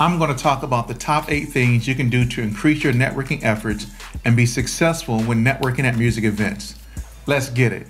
I'm going to talk about the top eight things you can do to increase your networking efforts and be successful when networking at music events. Let's get it.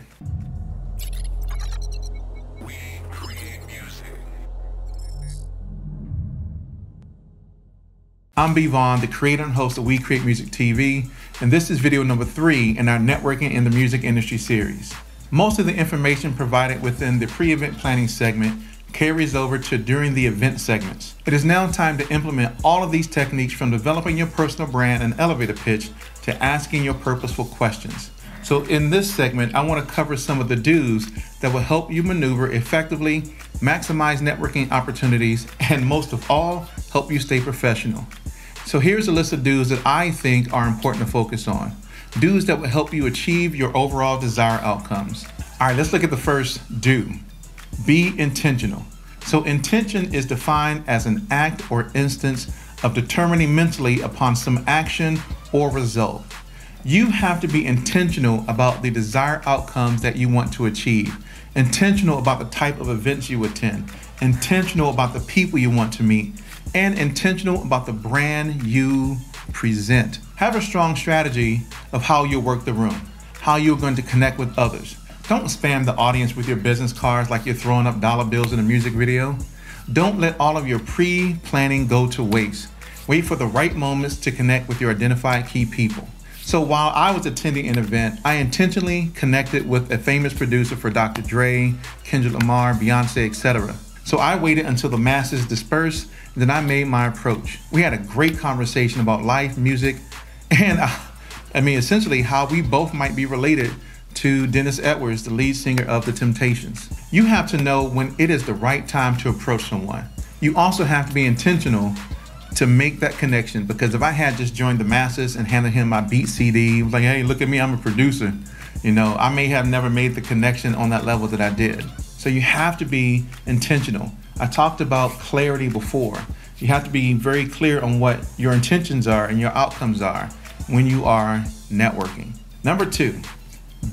I'm B Vaughn, the creator and host of We Create Music TV, and this is video number three in our Networking in the Music Industry series. Most of the information provided within the pre event planning segment carries over to during the event segments. It is now time to implement all of these techniques from developing your personal brand and elevator pitch to asking your purposeful questions. So, in this segment, I want to cover some of the do's that will help you maneuver effectively, maximize networking opportunities, and most of all, help you stay professional. So here's a list of do's that I think are important to focus on. Do's that will help you achieve your overall desired outcomes. All right, let's look at the first do. Be intentional. So intention is defined as an act or instance of determining mentally upon some action or result. You have to be intentional about the desired outcomes that you want to achieve, intentional about the type of events you attend, intentional about the people you want to meet, and intentional about the brand you present. Have a strong strategy of how you work the room, how you're going to connect with others. Don't spam the audience with your business cards like you're throwing up dollar bills in a music video. Don't let all of your pre planning go to waste. Wait for the right moments to connect with your identified key people. So while I was attending an event, I intentionally connected with a famous producer for Dr. Dre, Kendrick Lamar, Beyonce, etc. So I waited until the masses dispersed, and then I made my approach. We had a great conversation about life, music, and uh, I mean, essentially, how we both might be related to Dennis Edwards, the lead singer of The Temptations. You have to know when it is the right time to approach someone. You also have to be intentional to make that connection because if I had just joined the masses and handed him my beat CD, like, hey, look at me, I'm a producer, you know, I may have never made the connection on that level that I did. So you have to be intentional. I talked about clarity before. You have to be very clear on what your intentions are and your outcomes are when you are networking. Number two,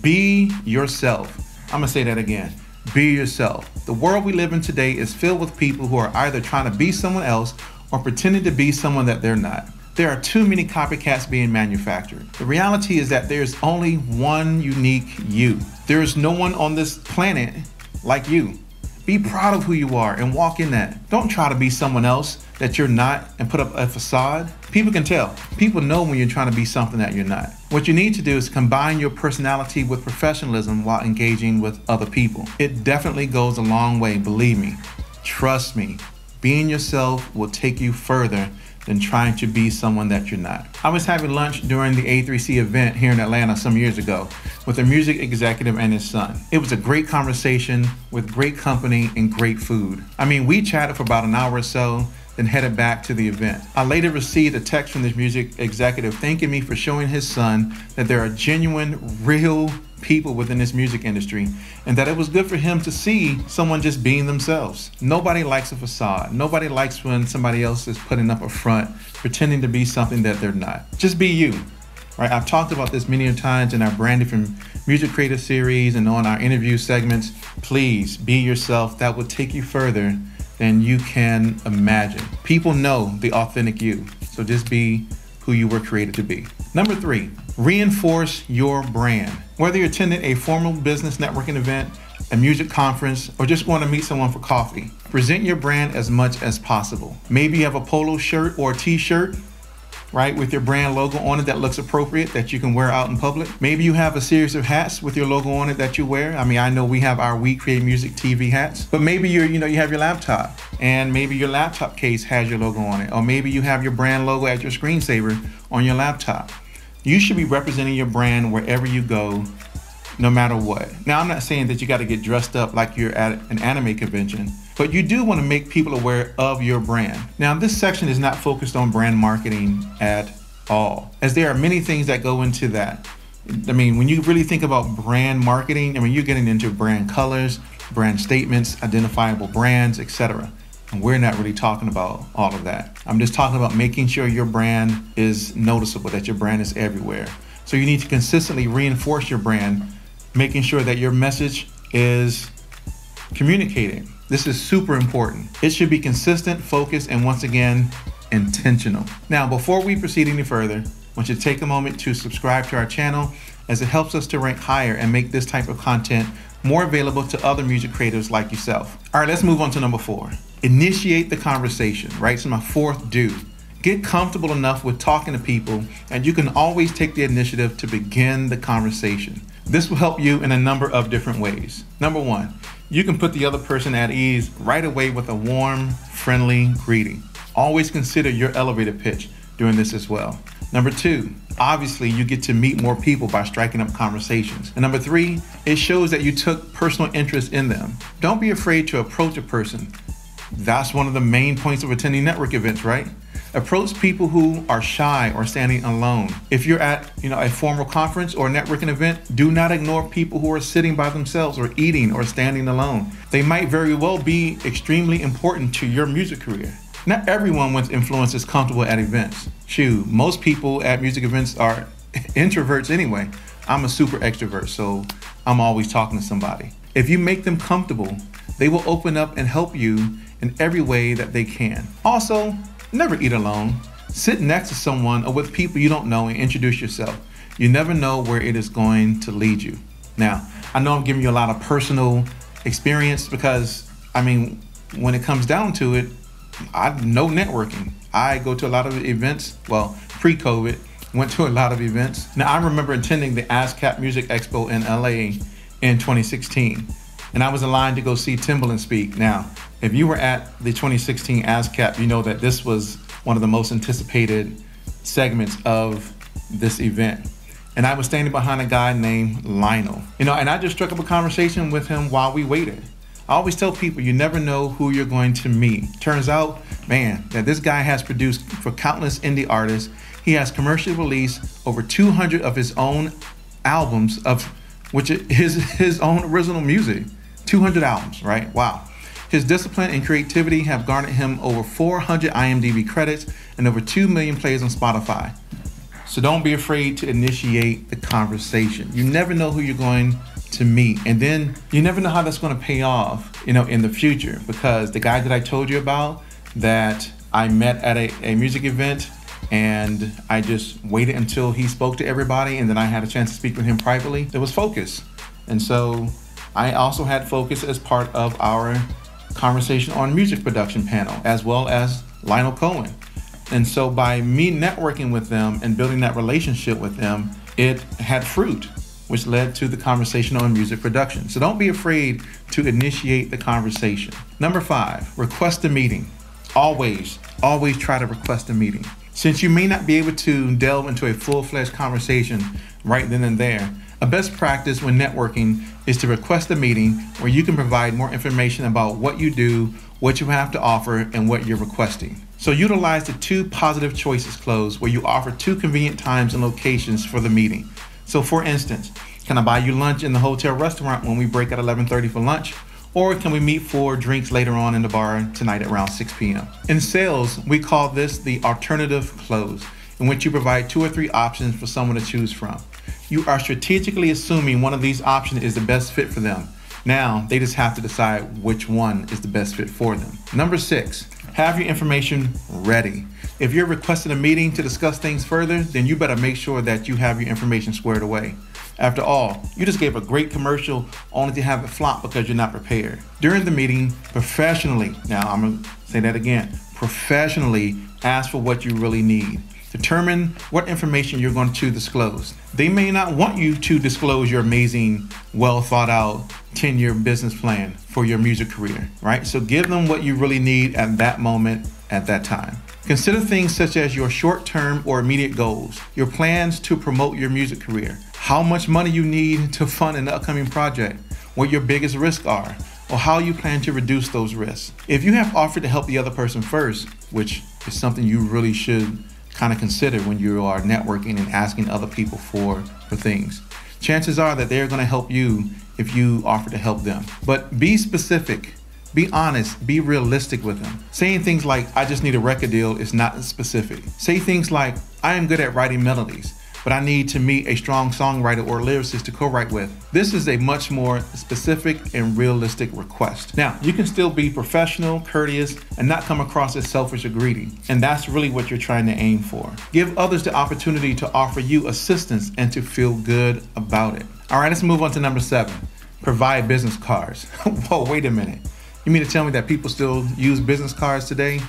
be yourself. I'm gonna say that again. Be yourself. The world we live in today is filled with people who are either trying to be someone else or pretending to be someone that they're not. There are too many copycats being manufactured. The reality is that there's only one unique you. There is no one on this planet like you. Be proud of who you are and walk in that. Don't try to be someone else that you're not and put up a facade. People can tell. People know when you're trying to be something that you're not. What you need to do is combine your personality with professionalism while engaging with other people. It definitely goes a long way, believe me. Trust me. Being yourself will take you further than trying to be someone that you're not. I was having lunch during the A3C event here in Atlanta some years ago with a music executive and his son. It was a great conversation with great company and great food. I mean, we chatted for about an hour or so then headed back to the event. I later received a text from this music executive thanking me for showing his son that there are genuine, real people within this music industry and that it was good for him to see someone just being themselves. Nobody likes a facade. Nobody likes when somebody else is putting up a front, pretending to be something that they're not. Just be you. Right? I've talked about this many times in our branding from music creator series and on our interview segments. Please be yourself. That will take you further than you can imagine. People know the authentic you. So just be who you were created to be. Number three, reinforce your brand. Whether you're attending a formal business networking event, a music conference, or just want to meet someone for coffee, present your brand as much as possible. Maybe you have a polo shirt or a t shirt right, with your brand logo on it that looks appropriate that you can wear out in public. Maybe you have a series of hats with your logo on it that you wear. I mean, I know we have our We Create Music TV hats, but maybe you're, you know, you have your laptop and maybe your laptop case has your logo on it, or maybe you have your brand logo as your screensaver on your laptop. You should be representing your brand wherever you go no matter what. Now, I'm not saying that you got to get dressed up like you're at an anime convention, but you do want to make people aware of your brand. Now, this section is not focused on brand marketing at all, as there are many things that go into that. I mean, when you really think about brand marketing, I mean, you're getting into brand colors, brand statements, identifiable brands, etc. And we're not really talking about all of that. I'm just talking about making sure your brand is noticeable, that your brand is everywhere. So you need to consistently reinforce your brand making sure that your message is communicating. This is super important. It should be consistent, focused, and once again, intentional. Now, before we proceed any further, I want you to take a moment to subscribe to our channel as it helps us to rank higher and make this type of content more available to other music creators like yourself. All right, let's move on to number four. Initiate the conversation, right? So my fourth do. Get comfortable enough with talking to people, and you can always take the initiative to begin the conversation. This will help you in a number of different ways. Number one, you can put the other person at ease right away with a warm, friendly greeting. Always consider your elevator pitch during this as well. Number two, obviously you get to meet more people by striking up conversations. And number three, it shows that you took personal interest in them. Don't be afraid to approach a person. That's one of the main points of attending network events, right? Approach people who are shy or standing alone. If you're at, you know, a formal conference or networking event, do not ignore people who are sitting by themselves or eating or standing alone. They might very well be extremely important to your music career. Not everyone with influence is comfortable at events. Shoot, most people at music events are introverts anyway. I'm a super extrovert, so I'm always talking to somebody. If you make them comfortable, they will open up and help you in every way that they can. Also, never eat alone. Sit next to someone or with people you don't know and introduce yourself. You never know where it is going to lead you. Now, I know I'm giving you a lot of personal experience because, I mean, when it comes down to it, I know networking. I go to a lot of events. Well, pre-COVID, went to a lot of events. Now I remember attending the ASCAP Music Expo in LA in 2016, and I was in line to go see Timbaland speak. Now, if you were at the 2016 ASCAP, you know that this was one of the most anticipated segments of this event. And I was standing behind a guy named Lionel. You know, and I just struck up a conversation with him while we waited. I always tell people you never know who you're going to meet. Turns out, man, that this guy has produced for countless indie artists. He has commercially released over 200 of his own albums of which is his own original music. 200 albums, right? Wow. His discipline and creativity have garnered him over 400 IMDb credits and over 2 million plays on Spotify. So don't be afraid to initiate the conversation. You never know who you're going to meet. And then you never know how that's going to pay off, you know, in the future because the guy that I told you about that I met at a, a music event and I just waited until he spoke to everybody and then I had a chance to speak with him privately. There was focus. And so I also had focus as part of our conversation on music production panel as well as Lionel Cohen. And so by me networking with them and building that relationship with them, it had fruit which led to the conversation on music production. So don't be afraid to initiate the conversation. Number five, request a meeting. Always, always try to request a meeting. Since you may not be able to delve into a full fledged conversation right then and there, a best practice when networking is to request a meeting where you can provide more information about what you do, what you have to offer, and what you're requesting. So utilize the two positive choices clause where you offer two convenient times and locations for the meeting. So for instance, can I buy you lunch in the hotel restaurant when we break at 11:30 for lunch? Or can we meet for drinks later on in the bar tonight at around 6 p.m.? In sales, we call this the alternative close, in which you provide two or three options for someone to choose from. You are strategically assuming one of these options is the best fit for them. Now, they just have to decide which one is the best fit for them. Number six, have your information ready. If you're requesting a meeting to discuss things further, then you better make sure that you have your information squared away. After all, you just gave a great commercial only to have it flop because you're not prepared. During the meeting, professionally, now I'm gonna say that again, professionally ask for what you really need. Determine what information you're going to disclose. They may not want you to disclose your amazing, well thought out 10 year business plan for your music career, right? So give them what you really need at that moment, at that time. Consider things such as your short term or immediate goals, your plans to promote your music career, how much money you need to fund an upcoming project, what your biggest risks are, or how you plan to reduce those risks. If you have offered to help the other person first, which is something you really should kind of consider when you are networking and asking other people for, for things, chances are that they're going to help you if you offer to help them. But be specific be honest, be realistic with them. Saying things like, I just need a record deal is not specific. Say things like, I am good at writing melodies. But I need to meet a strong songwriter or lyricist to co write with. This is a much more specific and realistic request. Now, you can still be professional, courteous, and not come across as selfish or greedy. And that's really what you're trying to aim for. Give others the opportunity to offer you assistance and to feel good about it. All right, let's move on to number seven provide business cards. Whoa, wait a minute. You mean to tell me that people still use business cards today?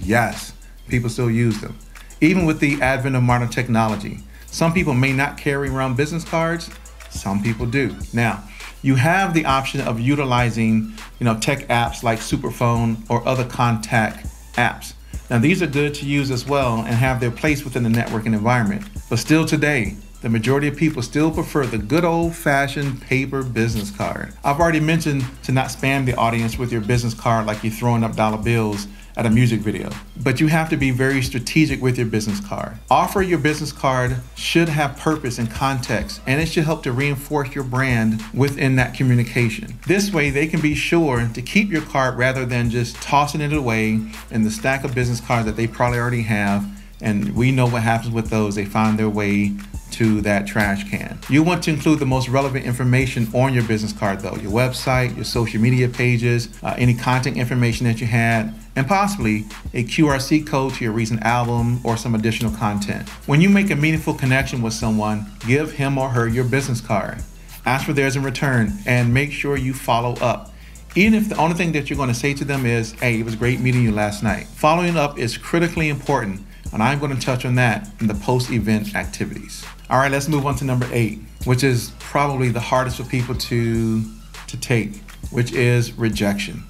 Yes, people still use them. Even with the advent of modern technology, some people may not carry around business cards, some people do. Now, you have the option of utilizing, you know, tech apps like Superphone or other contact apps. Now, these are good to use as well and have their place within the networking environment. But still today, the majority of people still prefer the good old fashioned paper business card. I've already mentioned to not spam the audience with your business card like you're throwing up dollar bills at a music video. But you have to be very strategic with your business card. Offer your business card should have purpose and context, and it should help to reinforce your brand within that communication. This way, they can be sure to keep your card rather than just tossing it away in the stack of business cards that they probably already have. And we know what happens with those. They find their way to that trash can. You want to include the most relevant information on your business card though, your website, your social media pages, uh, any content information that you had, and possibly a QRC code to your recent album or some additional content. When you make a meaningful connection with someone, give him or her your business card. Ask for theirs in return and make sure you follow up. Even if the only thing that you're going to say to them is, hey, it was great meeting you last night. Following up is critically important, and I'm going to touch on that in the post event activities. All right, let's move on to number eight, which is probably the hardest for people to, to take, which is rejection.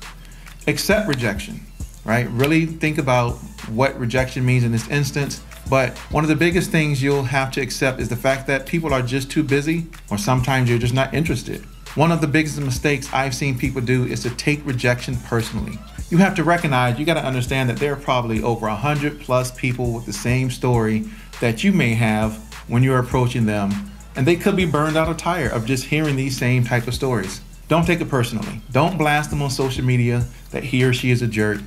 Accept rejection right? Really think about what rejection means in this instance. But one of the biggest things you'll have to accept is the fact that people are just too busy, or sometimes you're just not interested. One of the biggest mistakes I've seen people do is to take rejection personally. You have to recognize, you got to understand that there are probably over 100 plus people with the same story that you may have when you're approaching them, and they could be burned out or tired of just hearing these same type of stories. Don't take it personally. Don't blast them on social media that he or she is a jerk.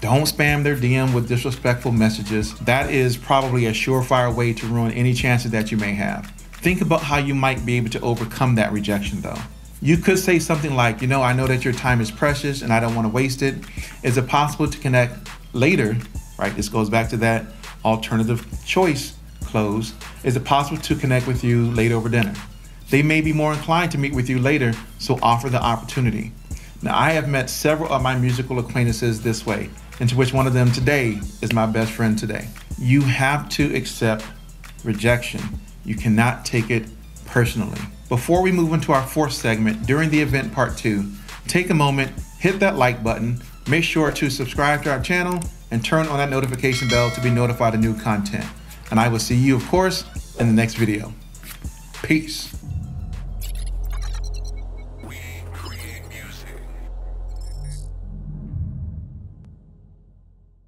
Don't spam their DM with disrespectful messages. That is probably a surefire way to ruin any chances that you may have. Think about how you might be able to overcome that rejection though. You could say something like, you know, I know that your time is precious and I don't want to waste it. Is it possible to connect later? Right? This goes back to that alternative choice close. Is it possible to connect with you later over dinner? They may be more inclined to meet with you later, so offer the opportunity. Now, I have met several of my musical acquaintances this way into which one of them today is my best friend today. You have to accept rejection. You cannot take it personally. Before we move into our fourth segment during the event part two, take a moment, hit that like button, make sure to subscribe to our channel, and turn on that notification bell to be notified of new content. And I will see you, of course, in the next video. Peace.